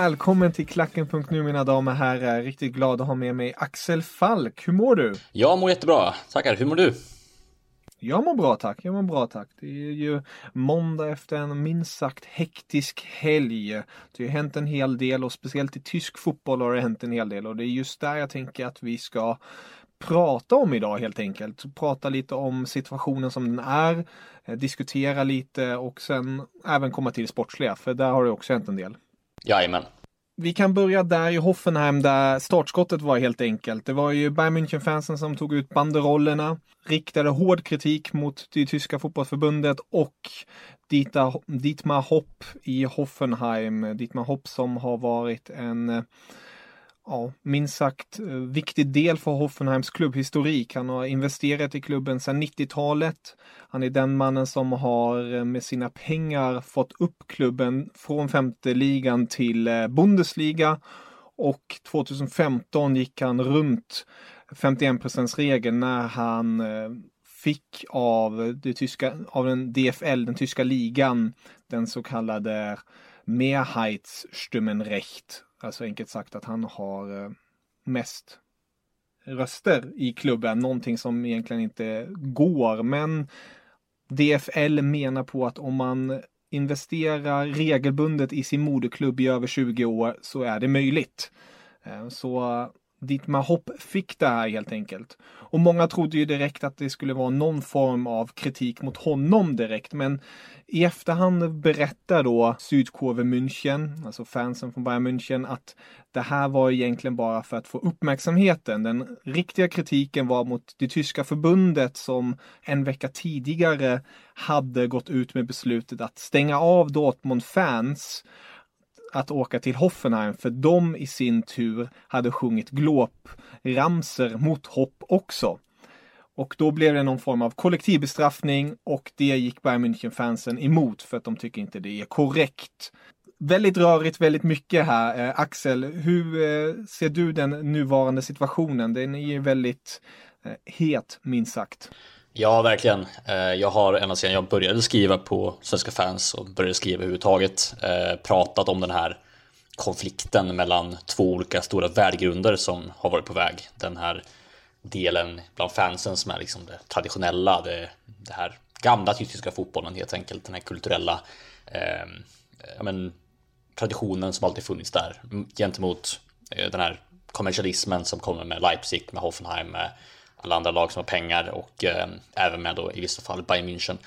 Välkommen till Klacken.nu mina damer och herrar. Riktigt glad att ha med mig Axel Falk. Hur mår du? Jag mår jättebra, tackar. Hur mår du? Jag mår bra tack, jag mår bra tack. Det är ju måndag efter en minst sagt hektisk helg. Det har hänt en hel del och speciellt i tysk fotboll har det hänt en hel del och det är just där jag tänker att vi ska prata om idag helt enkelt. Prata lite om situationen som den är, eh, diskutera lite och sen även komma till sportsliga för där har det också hänt en del. Jajamän. Vi kan börja där i Hoffenheim där startskottet var helt enkelt. Det var ju Bayern München-fansen som tog ut banderollerna, riktade hård kritik mot det tyska fotbollsförbundet och Dita, Dietmar Hopp i Hoffenheim. Dietmar Hopp som har varit en ja, minst sagt eh, viktig del för Hoffenheims klubbhistorik. Han har investerat i klubben sedan 90-talet. Han är den mannen som har eh, med sina pengar fått upp klubben från femte ligan till eh, Bundesliga och 2015 gick han runt 51 regeln när han fick av, det tyska, av den DFL, den tyska ligan, den så kallade Mehrheitsstimmenrecht Alltså enkelt sagt att han har eh, mest röster i klubben, någonting som egentligen inte går. Men DFL menar på att om man investerar regelbundet i sin moderklubb i över 20 år så är det möjligt. Eh, så Dietmar Hopp fick det här helt enkelt. Och många trodde ju direkt att det skulle vara någon form av kritik mot honom direkt, men i efterhand berättar då Südkurve München, alltså fansen från Bayern München, att det här var egentligen bara för att få uppmärksamheten. Den riktiga kritiken var mot det tyska förbundet som en vecka tidigare hade gått ut med beslutet att stänga av Dortmund-fans att åka till Hoffenheim för de i sin tur hade sjungit glåpramser mot hopp också. Och då blev det någon form av kollektivbestraffning och det gick Bayern München-fansen emot för att de tycker inte det är korrekt. Väldigt rörigt, väldigt mycket här. Eh, Axel, hur eh, ser du den nuvarande situationen? Den är ju väldigt eh, het, minst sagt. Ja, verkligen. Eh, jag har ända sedan jag började skriva på Svenska fans och började skriva överhuvudtaget eh, pratat om den här konflikten mellan två olika stora värdegrunder som har varit på väg. Den här delen bland fansen som är liksom det traditionella, det, det här gamla tyska fotbollen helt enkelt, den här kulturella eh, men, traditionen som alltid funnits där gentemot eh, den här kommersialismen som kommer med Leipzig, med Hoffenheim, med alla andra lag som har pengar och eh, även med då i vissa fall Bayern München.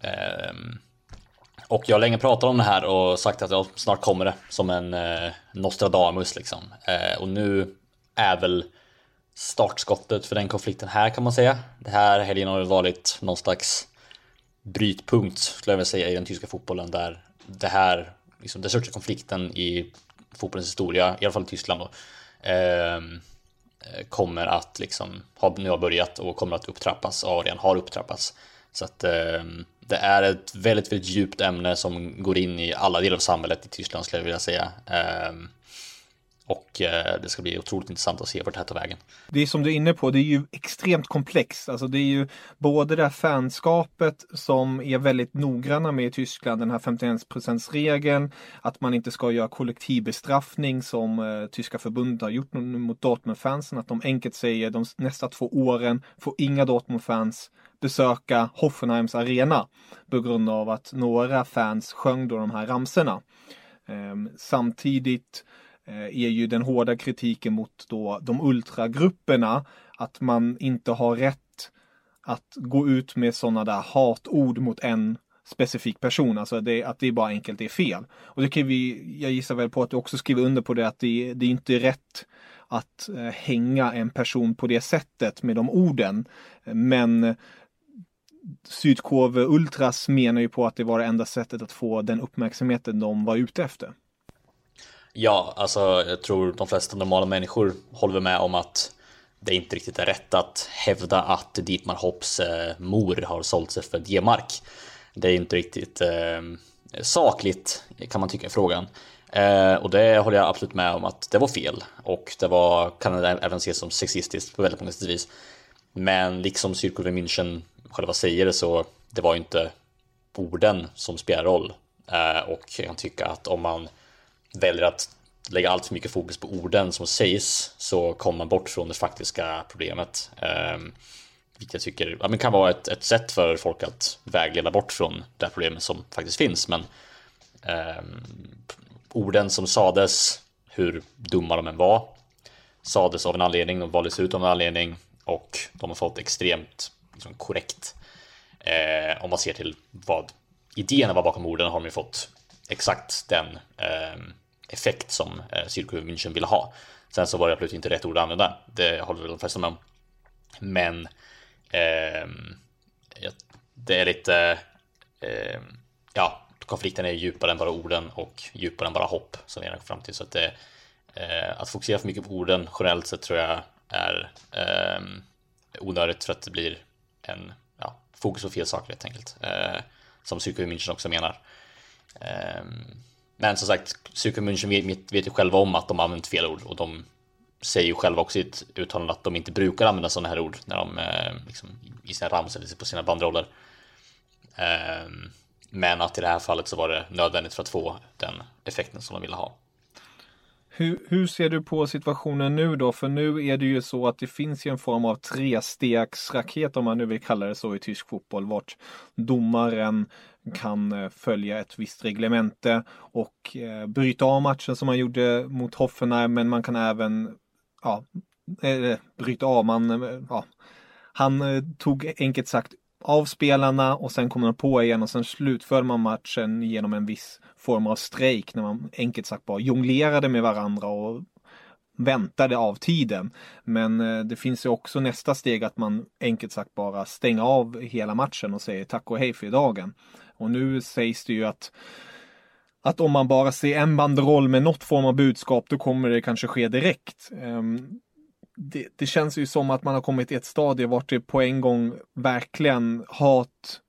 Eh, och jag har länge pratat om det här och sagt att ja, snart kommer det som en eh, Nostradamus liksom. Eh, och nu är väl startskottet för den konflikten här kan man säga. Det här helgen har varit någon slags brytpunkt skulle jag vilja säga i den tyska fotbollen där det här, liksom den största konflikten i fotbollens historia, i alla fall i Tyskland då, eh, Eh, kommer att liksom ha, nu har börjat och kommer att upptrappas och redan har upptrappats. Så att eh, det är ett väldigt, väldigt djupt ämne som går in i alla delar av samhället i Tyskland skulle jag vilja säga. Eh, och eh, det ska bli otroligt intressant att se vart det här tar vägen. Det är som du är inne på, det är ju extremt komplext. Alltså det är ju både det här fanskapet som är väldigt noggranna med i Tyskland, den här 51 regeln att man inte ska göra kollektivbestraffning som eh, tyska förbundet har gjort mot Dortmund-fansen, att de enkelt säger de nästa två åren får inga Dortmund-fans besöka Hoffenheims arena på grund av att några fans sjöng då de här ramserna. Eh, samtidigt Eh, är ju den hårda kritiken mot då de ultragrupperna att man inte har rätt att gå ut med sådana där hatord mot en specifik person, alltså det, att det bara enkelt är fel. Och det kan vi, jag gissar väl på att du också skriver under på det att det, det är inte rätt att eh, hänga en person på det sättet med de orden. Men Sydkov Ultras menar ju på att det var det enda sättet att få den uppmärksamheten de var ute efter. Ja, alltså jag tror de flesta normala människor håller med om att det inte riktigt är rätt att hävda att Dietmar Hopps eh, mor har sålt sig för D-mark. Det är inte riktigt eh, sakligt kan man tycka i frågan. Eh, och det håller jag absolut med om att det var fel och det var, kan även ses som sexistiskt på väldigt många sätt vis. Men liksom Cirkel München själva säger det så det var inte orden som spelar roll. Eh, och jag kan tycka att om man väljer att lägga allt för mycket fokus på orden som sägs så kommer man bort från det faktiska problemet. Eh, vilket jag tycker ja, men kan vara ett, ett sätt för folk att vägleda bort från det problemet som faktiskt finns. Men eh, orden som sades, hur dumma de än var, sades av en anledning, de valdes ut av en anledning och de har fått extremt liksom, korrekt. Eh, om man ser till vad idéerna var bakom orden har de ju fått exakt den eh, effekt som eh, Circle München ville ha. Sen så var det absolut inte rätt ord att använda. Det håller väl de flesta med om. Men eh, det är lite eh, ja, konflikten är djupare än bara orden och djupare än bara hopp som vi har fram till. Så att, det, eh, att fokusera för mycket på orden generellt sett tror jag är eh, onödigt för att det blir en ja, fokus på fel saker helt enkelt. Eh, som Circle München också menar. Eh, men som sagt, Circle München vet, vet ju själva om att de använt fel ord och de säger ju själva också i ett uttalande att de inte brukar använda sådana här ord när de eh, liksom, i sina ramsor eller på sina bandroller. Eh, men att i det här fallet så var det nödvändigt för att få den effekten som de ville ha. Hur, hur, ser du på situationen nu då? För nu är det ju så att det finns ju en form av trestegsraket om man nu vill kalla det så i tysk fotboll vart domaren kan eh, följa ett visst reglemente och eh, bryta av matchen som man gjorde mot Hoffenheim men man kan även ja, eh, bryta av. Man, eh, ja, han eh, tog enkelt sagt av spelarna och sen kommer de på igen och sen slutför man matchen genom en viss form av strejk när man enkelt sagt bara jonglerade med varandra och väntade av tiden. Men eh, det finns ju också nästa steg att man enkelt sagt bara stänger av hela matchen och säger tack och hej för dagen. Och nu sägs det ju att att om man bara ser en banderoll med något form av budskap då kommer det kanske ske direkt. Ehm, det, det, känns ju som att man har kommit till ett stadie vart det på en gång verkligen hat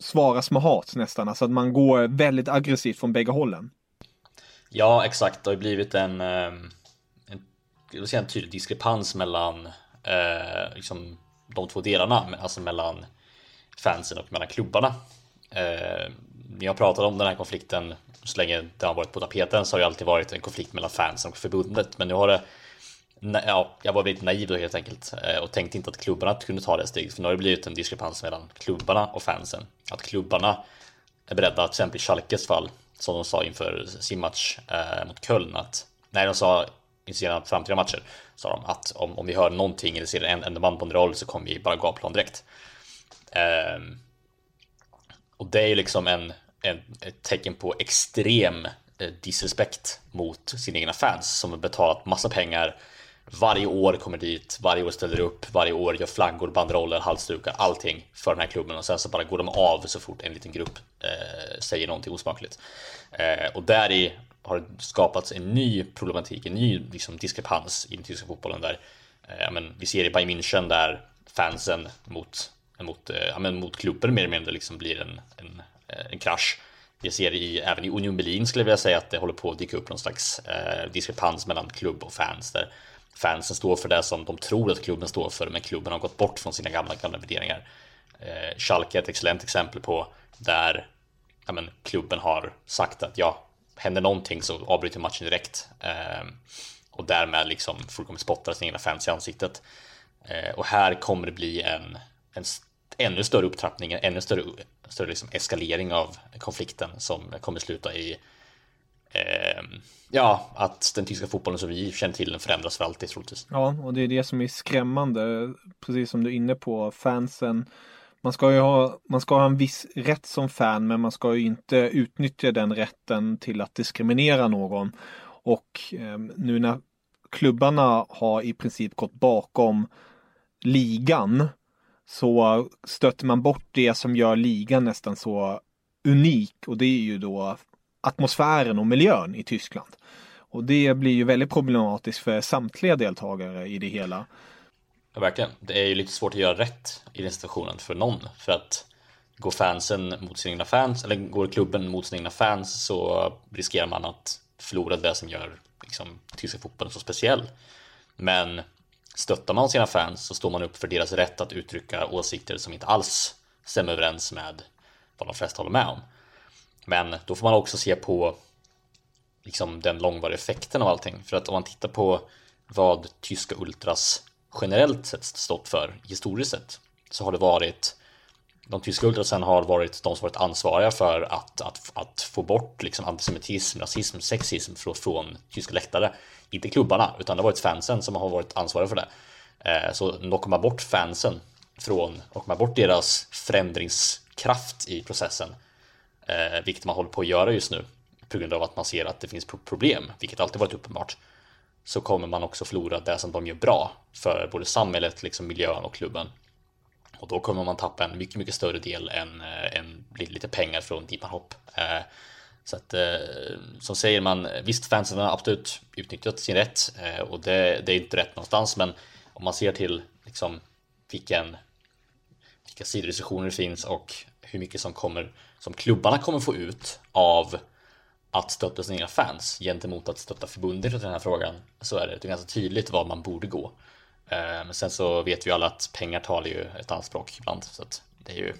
svaras med hat nästan. Alltså att man går väldigt aggressivt från bägge hållen. Ja, exakt. Det har blivit en, ehm, en, jag säga en tydlig diskrepans mellan eh, liksom de två delarna, alltså mellan fansen och mellan klubbarna. Eh, när jag pratat om den här konflikten så länge det har varit på tapeten så har det alltid varit en konflikt mellan fansen och förbundet. Men nu har det ja, jag var väldigt naiv då helt enkelt eh, och tänkte inte att klubbarna kunde ta det steget. För nu har det blivit en diskrepans mellan klubbarna och fansen. Att klubbarna är beredda, att till exempel i Schalkes fall, som de sa inför sin match eh, mot Köln, att när de sa i sina framtida matcher, sa de att om, om vi hör någonting eller ser en enda man på en roll så kommer vi bara gå av plan direkt. Eh, och det är ju liksom en, en, ett tecken på extrem eh, disrespekt mot sina egna fans som har betalat massa pengar varje år kommer dit, varje år ställer upp, varje år gör flaggor, banderoller, halsdukar, allting för den här klubben och sen så bara går de av så fort en liten grupp eh, säger någonting osmakligt. Eh, och där i har det skapats en ny problematik, en ny liksom, diskrepans i den tyska fotbollen där eh, men, vi ser i Bayern München där fansen mot, mot, eh, ja, men, mot klubben mer eller mindre liksom blir en, en, eh, en krasch vi ser i, även i Union Berlin skulle jag vilja säga att det håller på att dyka upp någon slags eh, diskrepans mellan klubb och fans där fansen står för det som de tror att klubben står för men klubben har gått bort från sina gamla gamla värderingar. Eh, Schalke är ett excellent exempel på där ja, men, klubben har sagt att ja, händer någonting så avbryter matchen direkt eh, och därmed liksom fullkomligt spottar sina egna fans i ansiktet. Eh, och här kommer det bli en, en ännu större upptrappning, ännu större, större liksom eskalering av konflikten som kommer sluta i eh, ja, att den tyska fotbollen som vi känner till den förändras för alltid troligtvis. Ja, och det är det som är skrämmande, precis som du är inne på, fansen man ska ju ha, man ska ha en viss rätt som fan men man ska ju inte utnyttja den rätten till att diskriminera någon. Och eh, nu när klubbarna har i princip gått bakom ligan så stöter man bort det som gör ligan nästan så unik och det är ju då atmosfären och miljön i Tyskland. Och det blir ju väldigt problematiskt för samtliga deltagare i det hela. Ja, verkligen. Det är ju lite svårt att göra rätt i den situationen för någon. För att går fansen mot sina egna fans, eller går klubben mot sina egna fans så riskerar man att förlora det som gör liksom, tyska fotbollen så speciell. Men stöttar man sina fans så står man upp för deras rätt att uttrycka åsikter som inte alls stämmer överens med vad de flesta håller med om. Men då får man också se på liksom den långvariga effekten av allting. För att om man tittar på vad tyska ultras generellt sett stått för historiskt sett så har det varit de tyska ultrasen har varit de som varit ansvariga för att, att, att få bort liksom antisemitism, rasism, sexism från, från tyska läktare. Inte klubbarna, utan det har varit fansen som har varit ansvariga för det. Eh, så knockar man bort fansen från, och man bort deras förändringskraft i processen, eh, vilket man håller på att göra just nu, på grund av att man ser att det finns problem, vilket alltid varit uppenbart, så kommer man också förlora det som de gör bra för både samhället, liksom miljön och klubben. Och då kommer man tappa en mycket, mycket större del än, eh, än lite pengar från Deep Hop. eh, så att eh, som säger man, visst fansen har absolut utnyttjat sin rätt eh, och det, det, är inte rätt någonstans, men om man ser till liksom vilken, vilka sidorestriktioner det finns och hur mycket som kommer som klubbarna kommer få ut av att stötta sina egna fans gentemot att stötta förbundet i den här frågan så är det ganska tydligt var man borde gå. Eh, men sen så vet vi alla att pengar talar ju ett annat språk ibland så att det är ju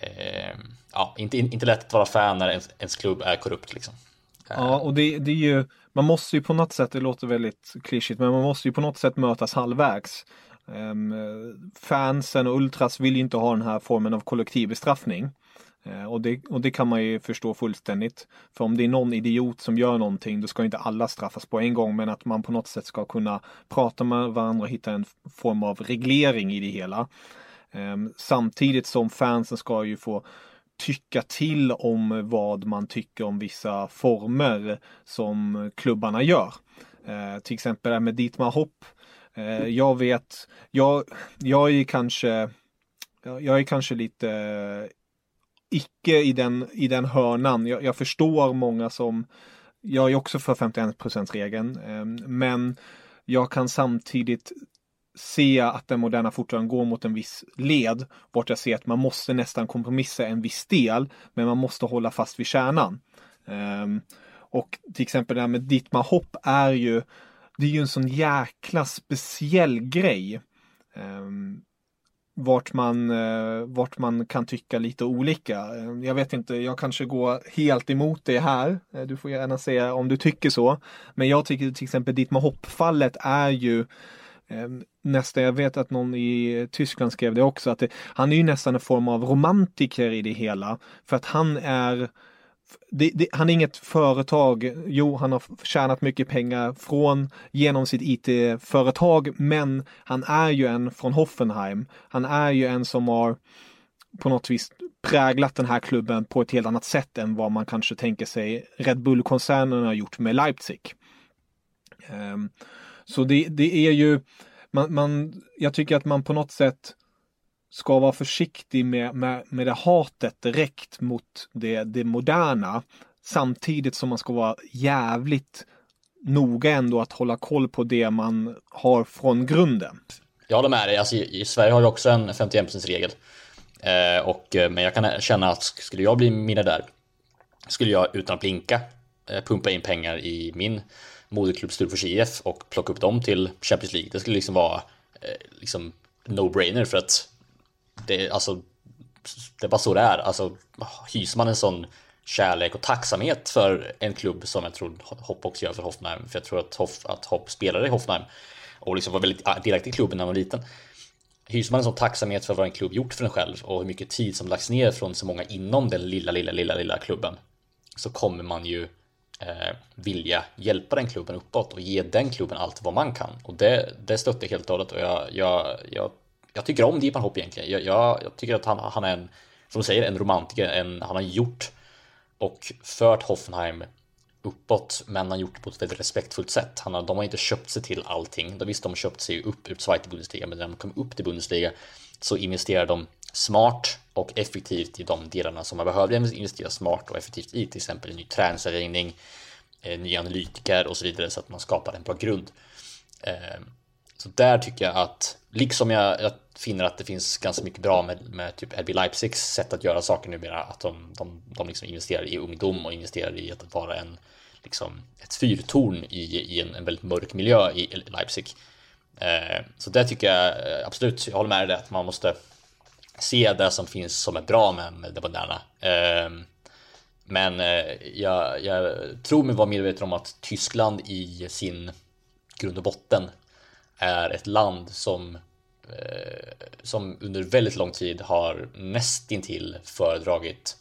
eh, ja, inte, inte lätt att vara fan när ens, ens klubb är korrupt liksom. Ja, och det, det är ju, man måste ju på något sätt, det låter väldigt klyschigt, men man måste ju på något sätt mötas halvvägs. Um, fansen och ultras vill ju inte ha den här formen av kollektiv bestraffning. Och det, och det kan man ju förstå fullständigt. För om det är någon idiot som gör någonting, då ska inte alla straffas på en gång, men att man på något sätt ska kunna prata med varandra och hitta en form av reglering i det hela. Ehm, samtidigt som fansen ska ju få tycka till om vad man tycker om vissa former som klubbarna gör. Ehm, till exempel med Dietmar Hopp. Ehm, jag vet, jag, jag är kanske jag är kanske lite eh, icke i den, i den hörnan. Jag, jag förstår många som, jag är också för 51% regeln, men jag kan samtidigt ser jag att den moderna fotbollen går mot en viss led, vart jag ser att man måste nästan kompromissa en viss del, men man måste hålla fast vid kärnan. Um, och till exempel det här med Dietmar Hopp är ju, det är ju en sån jäkla speciell grej. Um, vart man, eh, vart man kan tycka lite olika. Ehm, jag vet inte, jag kanske går helt emot det här. Eh, du får gärna säga om du tycker så. Men jag tycker till exempel Dietmar Hopp-fallet är ju Ehm, nästan, jag vet att någon i Tyskland skrev det också, att det, han är ju nästan en form av romantiker i det hela. För att han är det, det, han är inget företag. Jo, han har tjänat mycket pengar från genom sitt IT-företag, men han är ju en från Hoffenheim. Han är ju en som har på något vis präglat den här klubben på ett helt annat sätt än vad man kanske tänker sig Red Bull-koncernen har gjort med Leipzig. Um, så det, det är ju, man, man, jag tycker att man på något sätt ska vara försiktig med, med, med det hatet direkt mot det, det moderna. Samtidigt som man ska vara jävligt noga ändå att hålla koll på det man har från grunden. Jag håller med dig. Alltså, i, i Sverige har vi också en 51 regel. Eh, och, eh, men jag kan känna att skulle jag bli miljardär skulle jag utan att blinka eh, pumpa in pengar i min moderklubb Storfors IF och plocka upp dem till Champions League. Det skulle liksom vara eh, liksom no-brainer för att det, alltså, det är bara så det är. Alltså, hyser man en sån kärlek och tacksamhet för en klubb som jag tror Hopp också gör för Hoffenheim. För jag tror att Hopp, att Hopp spelade i Hoffenheim och liksom var väldigt ah, delaktig i klubben när man var liten. Hyser man en sån tacksamhet för vad en klubb gjort för en själv och hur mycket tid som lagts ner från så många inom den lilla, lilla, lilla, lilla klubben så kommer man ju eh, vilja hjälpa den klubben uppåt och ge den klubben allt vad man kan. Och det, det stöttar jag helt och hållet och jag, jag, jag, jag tycker om Dipan Hopp egentligen. Jag, jag, jag, tycker att han, han är en, som du säger, en romantiker. En, han har gjort och fört Hoffenheim uppåt, men han har gjort det på ett väldigt respektfullt sätt. Han har, de har inte köpt sig till allting. De visst, de har köpt sig upp ur Zweite Bundesliga, men när de kom upp till Bundesliga så investerade de smart och effektivt i de delarna som man behöver investera smart och effektivt i, till exempel en ny träningsanläggning, eh, nya analytiker och så vidare så att man skapar en bra grund. Ehm, så där tycker jag att, liksom jag, jag finner att det finns ganska mycket bra med, med typ RB Leipzigs sätt att göra saker numera, att de, de, de liksom investerar i ungdom och investerar i att vara en, liksom, ett fyrtorn i, i en, en väldigt mörk miljö i Leipzig. Ehm, så det tycker jag eh, absolut, jag håller med dig att man måste se det som finns som är bra med, det moderna. Ehm, men eh, jag, jag tror mig vara medveten om att Tyskland i sin grund och botten är ett land som eh, som under väldigt lång tid har nästintill föredragit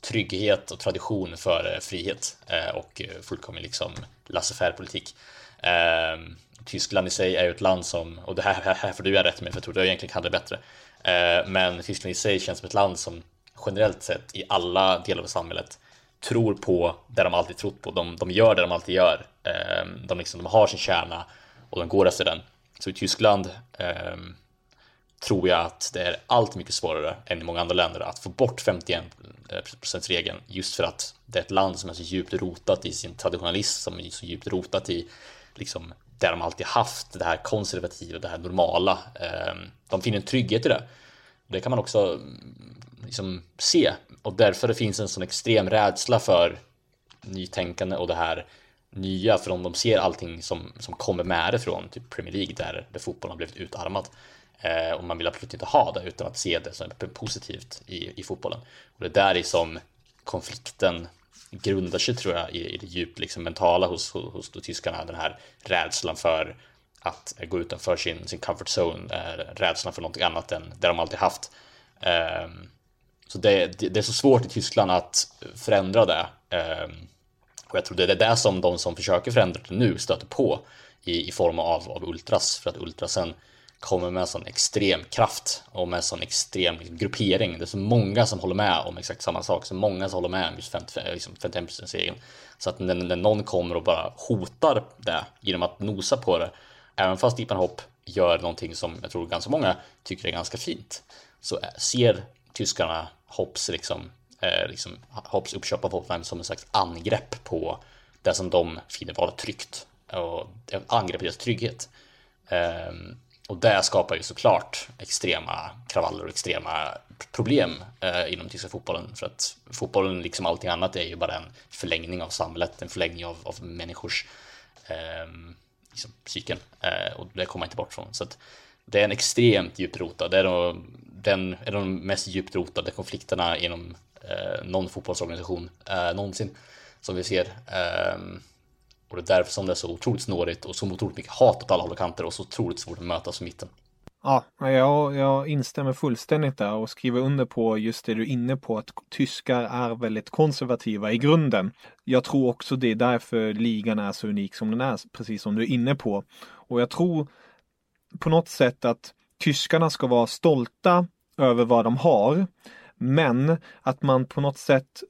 trygghet och tradition före eh, frihet och fullkomlig liksom laissez politik. Ehm, Tyskland i sig är ju ett land som, och det här, här får du göra rätt med för jag tror du egentligen kan det bättre. Eh, men Tyskland i sig känns som ett land som generellt sett i alla delar av samhället tror på det de alltid trott på. De, de gör det de alltid gör. Ehm, de, liksom, de har sin kärna och de går efter den. Så i Tyskland eh, tror jag att det är allt mycket svårare än i många andra länder att få bort 51% regeln just för att det är ett land som är så djupt rotat i sin traditionalism, som är så djupt rotat i liksom där de alltid haft det här konservativa, det här normala. Ehm, de finner en trygghet i det. Det kan man också mm, liksom se och därför det finns en sån extrem rädsla för nytänkande och det här nya för om de ser allting som, som kommer med det från typ Premier League där, där fotbollen har blivit utarmad eh, och man vill absolut inte ha det utan att se det som positivt i, i fotbollen. Och det där är som konflikten grundar sig tror jag i, i det djupt liksom, mentala hos, hos, hos tyskarna. Den här rädslan för att gå utanför sin, sin comfort zone, eh, rädslan för någonting annat än det de alltid haft. Eh, så det, det, det, är så svårt i Tyskland att förändra det. Eh, och jag tror det är det som de som försöker förändra det nu stöter på i, i form av, av ultras, för att ultrasen kommer med en sån extrem kraft och med en sån extrem liksom, gruppering. Det är så många som håller med om exakt samma sak, så många som håller med om just 55, liksom 55. Så att när, när, någon kommer och bara hotar det genom att nosa på det, även fast Deepan Hopp gör någonting som jag tror ganska många tycker är ganska fint, så ser tyskarna Hopps, liksom, eh, liksom, Hopps uppköp av Hoffenheim som en slags angrepp på det som de finner vara tryggt och angrepp på deras trygghet. Um, och det skapar ju såklart extrema kravaller och extrema problem eh, inom tyska fotbollen. För att fotbollen, liksom allting annat, är ju bara en förlängning av samhället, en förlängning av, av människors eh, liksom, psyken. Eh, och det kommer man inte bort från. Så att det är en extremt djuprotad, det är de, den, är de mest djupt rotade konflikterna inom eh, någon fotbollsorganisation eh, någonsin som vi ser. Ehm, och det är därför som det är så otroligt snårigt och så otroligt mycket hat åt alla håll och kanter och så otroligt svårt att mötas i mitten. Ja, jag, jag instämmer fullständigt där och skriver under på just det du är inne på att tyskar är väldigt konservativa i grunden. Jag tror också det är därför ligan är så unik som den är, precis som du är inne på. Och jag tror på något sätt att tyskarna ska vara stolta över vad de har, men att man på något sätt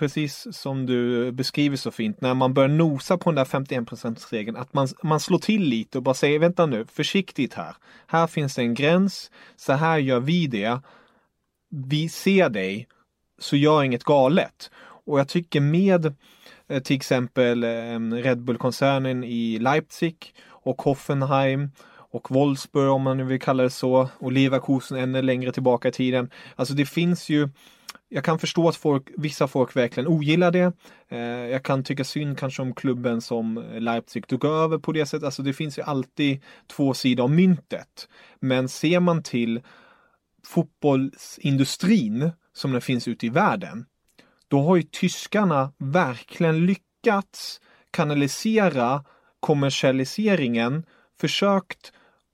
precis som du beskriver så fint, när man börjar nosa på den där 51 regeln att man, man slår till lite och bara säger vänta nu, försiktigt här. Här finns det en gräns, så här gör vi det. Vi ser dig, så gör inget galet. Och jag tycker med eh, till exempel eh, Red Bull-koncernen i Leipzig och Hoffenheim och Wolfsburg om man nu vill kalla det så och Leverkusen ännu längre tillbaka i tiden. Alltså det finns ju jag kan förstå att folk, vissa folk verkligen ogillar det. Eh, jag kan tycka synd kanske om klubben som Leipzig tog över på det sättet. Alltså det finns ju alltid två sidor av myntet. Men ser man till fotbollsindustrin som den finns ute i världen. Då har ju tyskarna verkligen lyckats kanalisera kommersialiseringen, försökt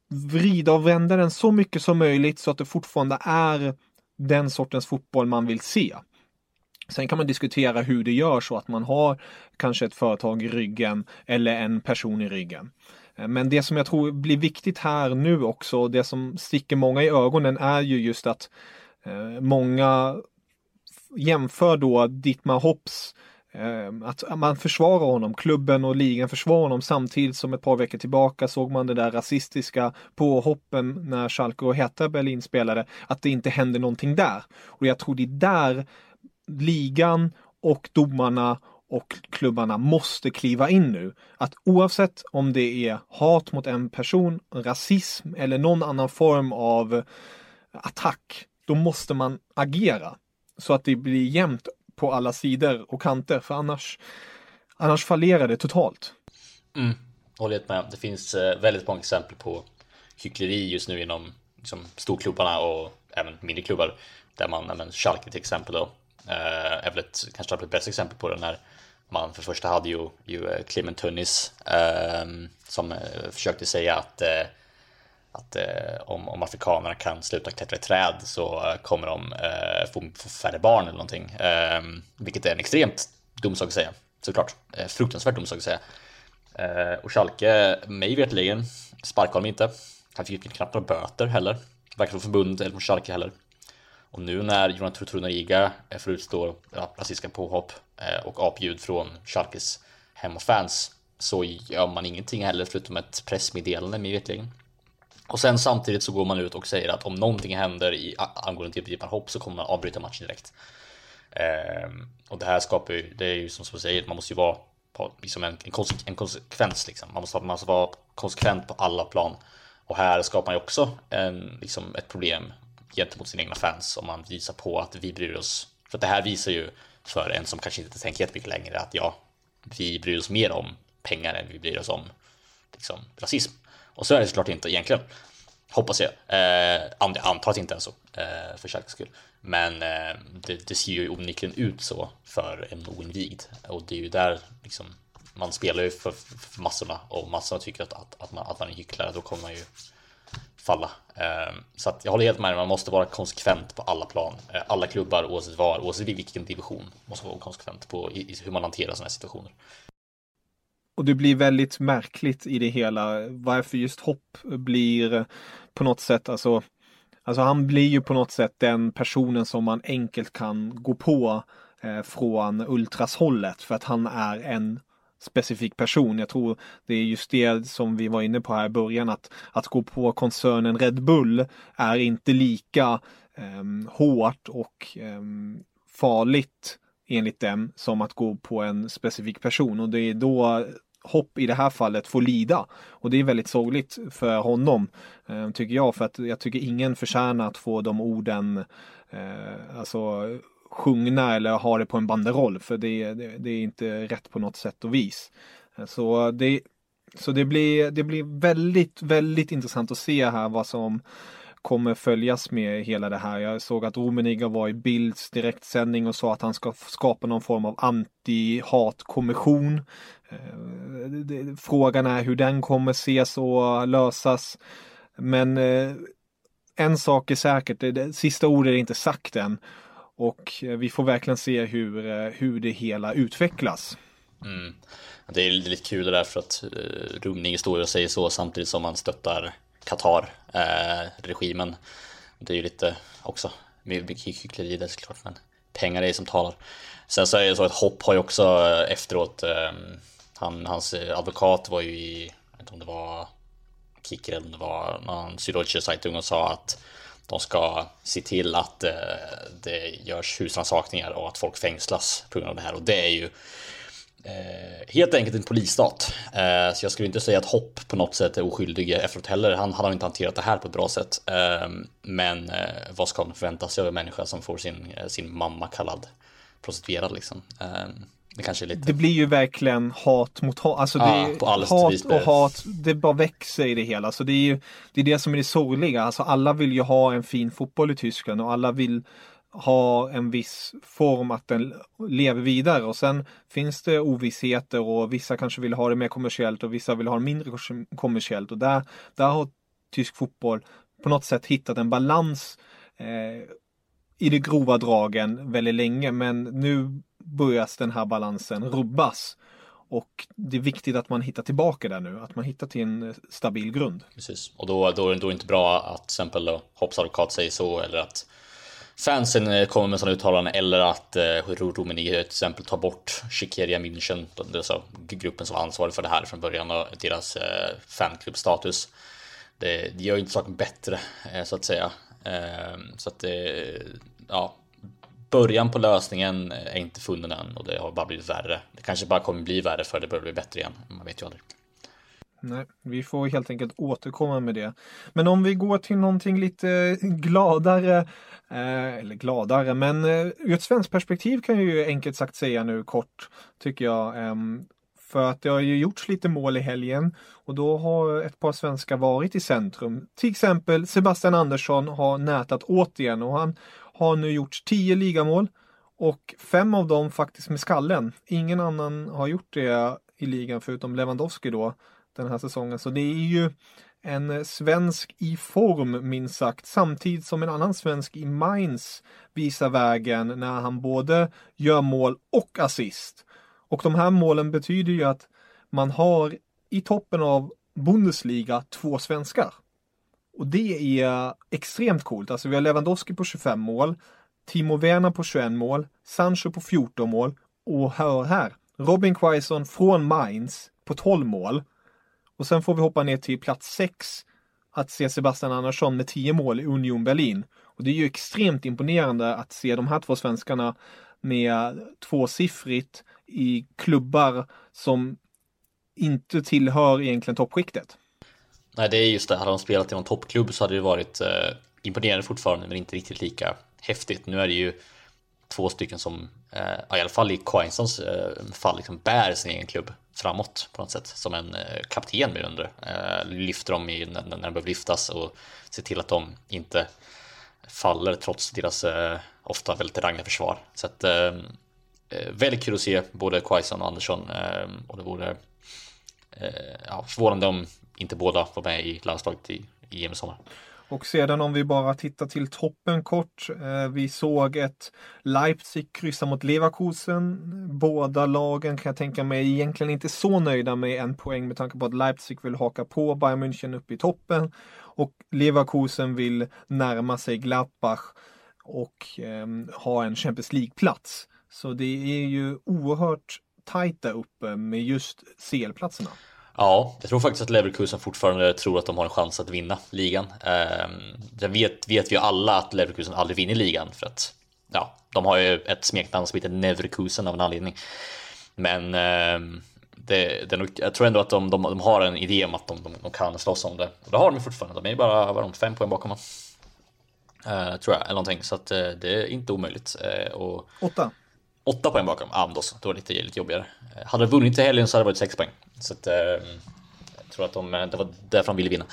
vrida och vända den så mycket som möjligt så att det fortfarande är den sortens fotboll man vill se. Sen kan man diskutera hur det gör så att man har kanske ett företag i ryggen eller en person i ryggen. Eh, men det som jag tror blir viktigt här nu också, det som sticker många i ögonen är ju just att eh, många jämför då Dietmar Hopps Ehm, att man försvarar honom, klubben och ligan försvarar honom samtidigt som ett par veckor tillbaka såg man det där rasistiska påhoppen när Schalke och Hertha Berlin spelade, att det inte hände någonting där. Och jag tror det är där ligan och domarna och klubbarna måste kliva in nu. Att oavsett om det är hat mot en person, rasism eller någon annan form av attack, då måste man agera så att det blir jämnt på alla sidor och kanter, för annars, annars fallerar det totalt. Mm. Håller helt med. Det finns eh, väldigt många exempel på hyckleri just nu inom liksom, storklubbarna och även mindre klubbar där man, men Schalke till exempel då, eh, är väl ett, kanske ett bästa exempel på det när man för första hade ju, ju eh, Clement Tunnis ehm, eh, som försökte säga att, eh, att eh, om, om afrikanerna kan sluta klättra i träd så eh, kommer de eh, få, få, färre barn eller någonting. Eh, vilket är en extremt dum sak att säga, såklart. Eh, fruktansvärt dum sak att säga. och Schalke, mig veterligen, sparkade de inte. Han fick knappt några böter heller. Varken från förbundet eller från Schalke heller. Och nu när Jonathan Trunariga får utstå rasistiska påhopp och apljud från Schalkes hemmafans så gör man ingenting heller förutom ett pressmeddelande mig veterligen. Och sen samtidigt så går man ut och säger att om någonting händer i angående typ tillgripande hopp så kommer man avbryta matchen direkt. Eh, och det här skapar ju, det är ju som du säger, man måste ju vara på liksom en, en, konse en konsekvens liksom. Man måste, man måste vara konsekvent på alla plan. Och här skapar man ju också en, liksom ett problem gentemot sina egna fans om man visar på att vi bryr oss. För det här visar ju för en som kanske inte tänker jättemycket längre att ja, vi bryr oss mer om pengar än vi bryr oss om liksom, rasism. Och så är det såklart inte egentligen. Hoppas jag. Eh, jag antar att det inte är så eh, för säkerhets skull. Men eh, det, det, ser ju onekligen ut så för en oinvigd. Och det är ju där liksom, man spelar ju för, för massorna och massorna tycker att, att, att, man, att man är hycklare. Då kommer man ju falla. Eh, så att jag håller helt med man måste vara konsekvent på alla plan. Eh, alla klubbar oavsett var, oavsett vilken division, måste vara konsekvent på hur man hanterar sådana här situationer. Och det blir väldigt märkligt i det hela varför just Hopp blir på något sätt, alltså, alltså han blir ju på något sätt den personen som man enkelt kan gå på eh, från ultrashållet för att han är en specifik person. Jag tror det är just det som vi var inne på här i början att, att gå på koncernen Red Bull är inte lika eh, hårt och eh, farligt enligt dem som att gå på en specifik person och det är då Hopp i det här fallet får lida. Och det är väldigt sorgligt för honom, eh, tycker jag, för att jag tycker ingen förtjänar att få de orden, eh, alltså sjungna eller ha det på en banderoll för det, det, det, är inte rätt på något sätt och vis. Så det, så det blir, det blir väldigt, väldigt intressant att se här vad som kommer följas med hela det här. Jag såg att Rummenigge var i Bilds direktsändning och sa att han ska skapa någon form av anti-hatkommission. Eh, frågan är hur den kommer ses och lösas. Men eh, en sak är säkert, det sista ordet är inte sagt än. Och eh, vi får verkligen se hur, eh, hur det hela utvecklas. Mm. Det är lite kul det där för att eh, Rumning står och säger så samtidigt som man stöttar Qatar-regimen. Eh, det är ju lite också mycket hyckleri där såklart, men pengar är det som talar. Sen så är det så att Hopp har ju också eh, efteråt, eh, han, hans eh, advokat var ju i, jag vet inte om det var Kicker eller om det var någon Süddeutsche Zeitung och sa att de ska se till att eh, det görs husrannsakningar och att folk fängslas på grund av det här. Och det är ju eh, helt enkelt en polisstat. Eh, så jag skulle inte säga att Hopp på något sätt är oskyldig efteråt heller. Han, han har inte hanterat det här på ett bra sätt. Eh, men eh, vad ska man förvänta sig av en människa som får sin, eh, sin mamma kallad prostituerad liksom? Eh, det kanske är lite... Det blir ju verkligen hat mot hat. Alltså ja, det är hat och hat. Det bara växer i det hela. Så det är ju det, är det som är det sorgliga. Alltså alla vill ju ha en fin fotboll i Tyskland och alla vill ha en viss form att den lever vidare och sen finns det ovissheter och vissa kanske vill ha det mer kommersiellt och vissa vill ha det mindre kommersiellt och där, där har tysk fotboll på något sätt hittat en balans eh, i de grova dragen väldigt länge men nu börjar den här balansen rubbas. Och det är viktigt att man hittar tillbaka där nu, att man hittar till en eh, stabil grund. Precis, och då, då, är det inte bra att till exempel Hopps advokat säger så eller att fansen eh, kommer med sådana uttalanden eller att eh, Rumänien eh, till exempel tar bort Shikeria München, alltså gruppen som var ansvarig för det här från början och deras eh, fanklubbstatus. Det, det gör ju inte saken bättre eh, så att säga. Eh, så att det, ja, början på lösningen är inte funnen än och det har bara blivit värre. Det kanske bara kommer bli värre för det börjar bli bättre igen. Man vet ju aldrig. Nej, vi får helt enkelt återkomma med det. Men om vi går till någonting lite gladare, eh, eller gladare, men eh, ur ett svenskt perspektiv kan jag ju enkelt sagt säga nu kort, tycker jag. Eh, för att det har ju gjorts lite mål i helgen och då har ett par svenskar varit i centrum. Till exempel Sebastian Andersson har nätat återigen och han har nu gjort tio ligamål och fem av dem faktiskt med skallen. Ingen annan har gjort det i ligan förutom Lewandowski då den här säsongen. Så det är ju en svensk i form minst sagt, samtidigt som en annan svensk i Mainz visar vägen när han både gör mål och assist. Och de här målen betyder ju att man har i toppen av Bundesliga två svenskar. Och det är extremt coolt. Alltså vi har Lewandowski på 25 mål, Timo Werner på 21 mål, Sancho på 14 mål och hör här, Robin Quaison från Mainz på 12 mål. Och sen får vi hoppa ner till plats 6 att se Sebastian Andersson med 10 mål i Union Berlin. Och det är ju extremt imponerande att se de här två svenskarna med tvåsiffrigt i klubbar som inte tillhör egentligen toppskiktet. Nej, det är just det. Hade de spelat i någon toppklubb så hade det varit eh, imponerande fortfarande, men inte riktigt lika häftigt. Nu är det ju två stycken som, eh, i alla fall i Quainsons eh, fall, liksom bär sin egen klubb framåt på något sätt. Som en eh, kapten mer under. Eh, lyfter dem i, när, när de behöver lyftas och ser till att de inte faller trots deras eh, ofta väldigt rangliga försvar. Så att eh, Eh, väldigt kul att se både Quaison och Andersson ehm, och det vore eh, ja, förvånande om inte båda var med i landslaget i, i EM sommar. Och sedan om vi bara tittar till toppen kort. Eh, vi såg ett Leipzig kryssa mot Leverkusen. Båda lagen kan jag tänka mig egentligen inte så nöjda med en poäng med tanke på att Leipzig vill haka på Bayern München upp i toppen. Och Leverkusen vill närma sig Gladbach och eh, ha en Champions League-plats. Så det är ju oerhört tajt där uppe med just CL-platserna. Ja, jag tror faktiskt att Leverkusen fortfarande tror att de har en chans att vinna ligan. Eh, vet, vet vi alla att Leverkusen aldrig vinner ligan för att ja, de har ju ett smeknamn som heter Neverkusen av en anledning. Men eh, det, det jag tror ändå att de, de, de, har en idé om att de, de, de kan slåss om det. Och det har de fortfarande. De är bara vad de, fem poäng bakom. Eh, tror jag, eller någonting. Så att, eh, det är inte omöjligt. Eh, och, Åtta. Åtta poäng bakom Amdos, då var det lite, lite jobbigare. Eh, hade de vunnit i helgen så hade det varit sex poäng. Så att, eh, jag tror att de, eh, det var därför de ville vinna.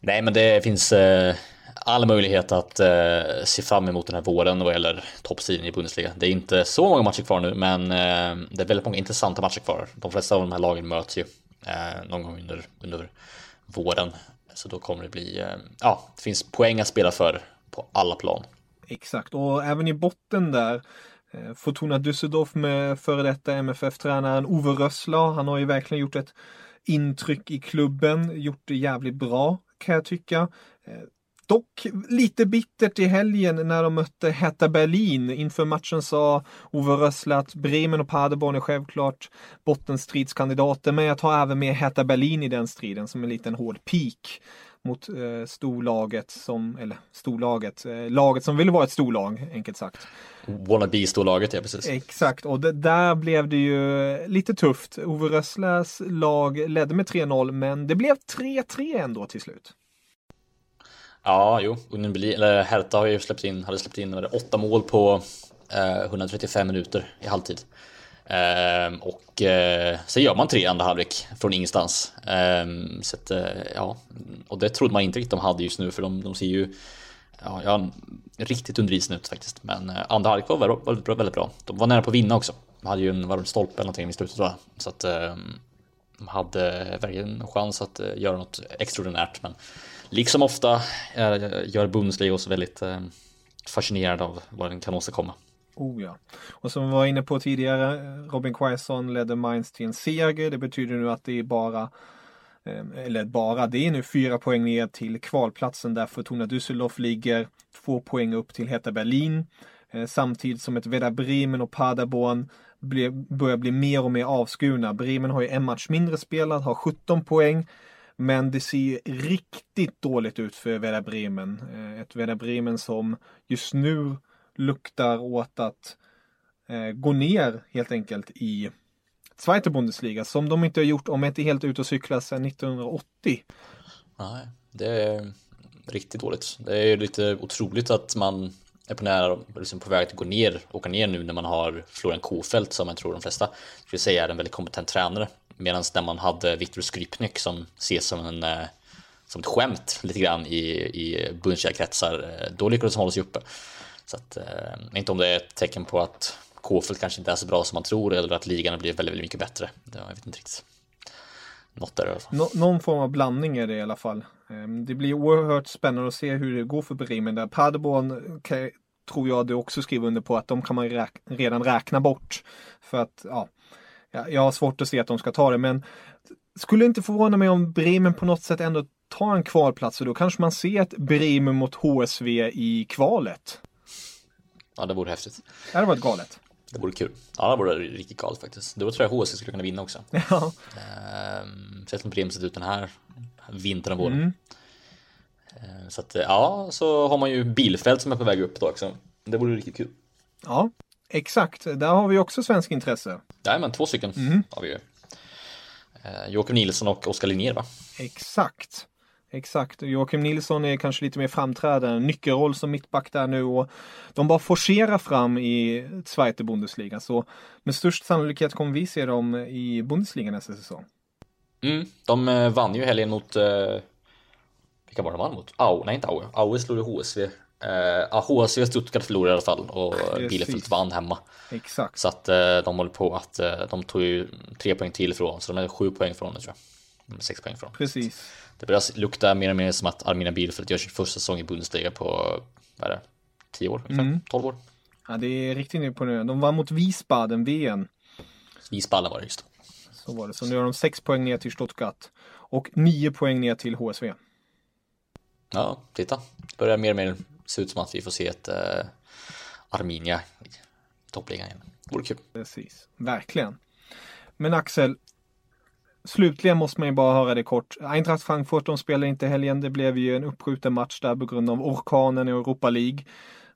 Nej, men det finns eh, all möjlighet att eh, se fram emot den här våren vad gäller toppstriden i Bundesliga. Det är inte så många matcher kvar nu, men eh, det är väldigt många intressanta matcher kvar. De flesta av de här lagen möts ju eh, någon gång under, under våren. Så då kommer det bli, ja, det finns poäng att spela för på alla plan. Exakt, och även i botten där Eh, Fortuna Düsseldorf med före detta MFF-tränaren Ove Rössler. Han har ju verkligen gjort ett intryck i klubben, gjort det jävligt bra kan jag tycka. Eh, dock lite bittert i helgen när de mötte Hertha Berlin. Inför matchen sa Ove Rössler att Bremen och Paderborn är självklart bottenstridskandidater, men jag tar även med Hertha Berlin i den striden som en liten hård pik mot eh, storlaget som, eller storlaget, eh, laget som vill vara ett storlag, enkelt sagt. Wannabe-storlaget, ja precis. Exakt, och det, där blev det ju lite tufft. Ove Rössläs lag ledde med 3-0, men det blev 3-3 ändå till slut. Ja, jo, Union Berlin, eller Hertha har ju släppt in, hade släppt in åtta mål på eh, 135 minuter i halvtid. Eh, och eh, sen gör man tre andra halvlek från ingenstans. Ehm, så att, eh, ja, och det trodde man inte riktigt de hade just nu, för de, de ser ju ja, ja, riktigt under isen ut faktiskt. Men eh, andra halvlek var väldigt, bra, väldigt bra. De var nära på att vinna också. De hade ju en varm stolpe eller någonting i slutet tror jag. Så att ehm, de hade verkligen en chans att eh, göra något extraordinärt. Men liksom ofta eh, gör Bundesliga oss väldigt fascinerad fascinerade av vad den kan åstadkomma. Oh ja. Och som vi var inne på tidigare, Robin Quaison ledde Mainz till en seger. Det betyder nu att det är bara Ehm, eller bara, det är nu fyra poäng ner till kvalplatsen där Fortuna Düsseldorf ligger två poäng upp till Heta Berlin. Ehm, samtidigt som ett Werder Bremen och Paderborn börjar bli mer och mer avskurna. Bremen har ju en match mindre spelad, har 17 poäng. Men det ser riktigt dåligt ut för Werder Bremen. Ehm, ett Werder Bremen som just nu luktar åt att eh, gå ner helt enkelt i Zweite Bundesliga som de inte har gjort om inte helt ute och cyklar sedan 1980. Nej, det är riktigt dåligt. Det är lite otroligt att man är på, nära, liksom på väg att gå ner, åka ner nu när man har Florian Kofelt som jag tror de flesta skulle säga är en väldigt kompetent tränare. Medan när man hade Viktor Skripnik som ses som en eh, som ett skämt lite grann i, i Bundesliga-kretsar, eh, då lyckades de hålla sig uppe. Så att, eh, inte om det är ett tecken på att Kofeld kanske inte är så bra som man tror eller att ligan har blivit väldigt, väldigt mycket bättre. Jag vet inte riktigt. Något där i alla fall. Nå någon form av blandning är det i alla fall. Ehm, det blir oerhört spännande att se hur det går för Bremen där. Paderborn tror jag du också skriver under på att de kan man räk redan räkna bort. För att, ja, jag har svårt att se att de ska ta det, men skulle inte förvåna mig om Bremen på något sätt ändå tar en kvalplats och då kanske man ser ett Bremen mot HSV i kvalet. Ja, det vore häftigt. Det hade varit galet. Det vore kul. Ja, det vore riktigt galet faktiskt. Då tror jag HSV skulle kunna vinna också. Ja. Ehm, sett som Bremen sett ut den här vintern och våren. Mm. Ehm, så att ja, så har man ju Bilfält som är på väg upp då också. Det vore riktigt kul. Ja, Exakt, där har vi också svensk intresse. Men två stycken mm. har vi ju. Eh, Joakim Nilsson och Oskar Linnér va? Exakt. Exakt, Joakim Nilsson är kanske lite mer framträdande, nyckelroll som mittback där nu och de bara forcerar fram i Zweite Bundesliga så med störst sannolikhet kommer vi se dem i Bundesliga nästa säsong. Mm, de eh, vann ju helgen mot, eh, vilka var de vann mot? Au, nej inte Au, Aue slog HSV Eh, HSV Stuttgart förlorade i alla fall och Precis. Bielefeld vann hemma. Exakt. Så att eh, de håller på att eh, de tog ju tre poäng till ifrån så de är sju poäng från det tror jag. Sex poäng från. Precis. Det börjar lukta mer och mer som att Armina Bielefeld gör sin första säsong i Bundesliga på, vad är det, tio år? Mm. 12 år? Ja, det är riktigt imponerande. De vann mot Wiesbaden, VM. Wiesbaden var det just. Så var det. Så nu har de sex poäng ner till Stuttgart. Och nio poäng ner till HSV. Ja, titta. Det börjar mer och mer se ut som att vi får se ett eh, Arminia i toppligan igen. Vore kul. Precis, verkligen. Men Axel, slutligen måste man ju bara höra det kort. Eintracht Frankfurt, de spelar inte helgen. Det blev ju en uppskjuten match där på grund av orkanen i Europa League.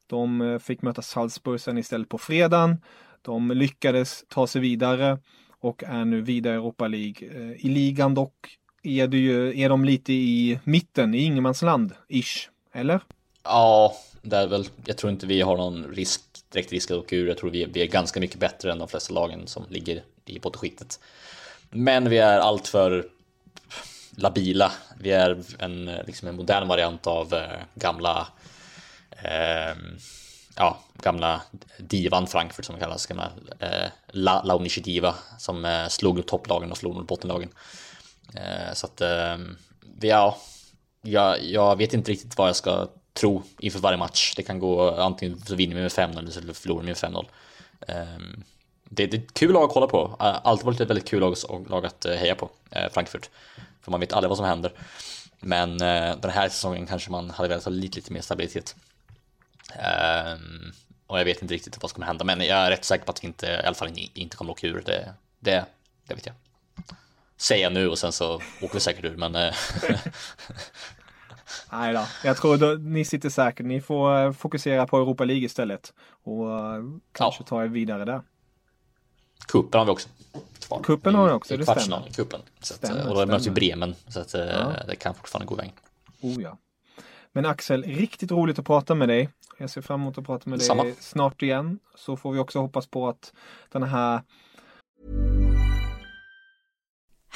De eh, fick möta Salzburg sen istället på fredagen. De lyckades ta sig vidare och är nu vidare i Europa League. Eh, I ligan dock är, det ju, är de lite i mitten, i ingenmansland, ish. Eller? Ja, det är väl. Jag tror inte vi har någon risk, direkt risk att åka ur. Jag tror vi, vi är ganska mycket bättre än de flesta lagen som ligger i bottenskiktet. Men vi är alltför labila. Vi är en, liksom en modern variant av eh, gamla eh, ja, gamla divan Frankfurt som det kallas, gamla eh, La, La Diva som eh, slog topplagen och slog mot bottenlagen. Eh, så att eh, vi, ja, jag, jag vet inte riktigt vad jag ska tro inför varje match. Det kan gå antingen så vinner vi med 5-0 eller så förlorar vi med 5-0. Det, det är ett kul lag att kolla på. Alltid varit ett väldigt kul lag, lag att eh, heja på, eh, Frankfurt. För man vet aldrig vad som händer. Men eh, den här säsongen kanske man hade velat ha lite, lite mer stabilitet. Ehm, och jag vet inte riktigt vad som kommer hända, men jag är rätt säker på att vi inte, i alla fall inte kommer åka ur. Det, det, det vet jag. Säger jag nu och sen så åker vi säkert ur, men Nej då, jag tror då, ni sitter säkert. Ni får fokusera på Europa League istället. Och kanske ja. ta er vidare där. Kuppen har vi också. Kvar. Kuppen har vi också, det stämmer. Kuppen. Så att, stämmer, och då möts vi Bremen. Så att, ja. det kan fortfarande gå iväg. Oh ja. Men Axel, riktigt roligt att prata med dig. Jag ser fram emot att prata med Samma. dig snart igen. Så får vi också hoppas på att den här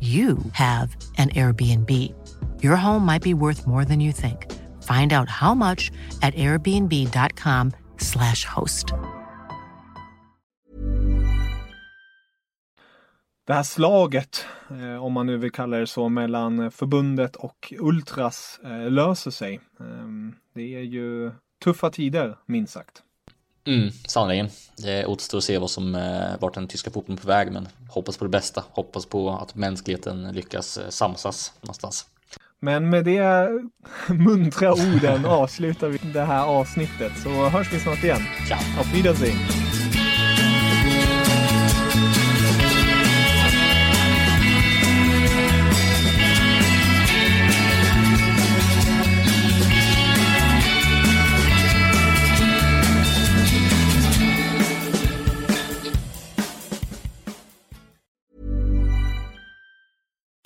you have an Airbnb. Your home might be worth more than you think. Find out how much at airbnb.com slash host. Det här slaget, eh, om man nu vill kalla det så, mellan förbundet och Ultras eh, löser sig. Ehm, det är ju tuffa tider, minst sagt. Mm, sannerligen. Det återstår att se vad som, eh, vart den tyska fotbollen är på väg, men hoppas på det bästa. Hoppas på att mänskligheten lyckas eh, samsas någonstans. Men med de muntra orden avslutar vi det här avsnittet, så hörs vi snart igen. Ja. Auf Wiedersehen!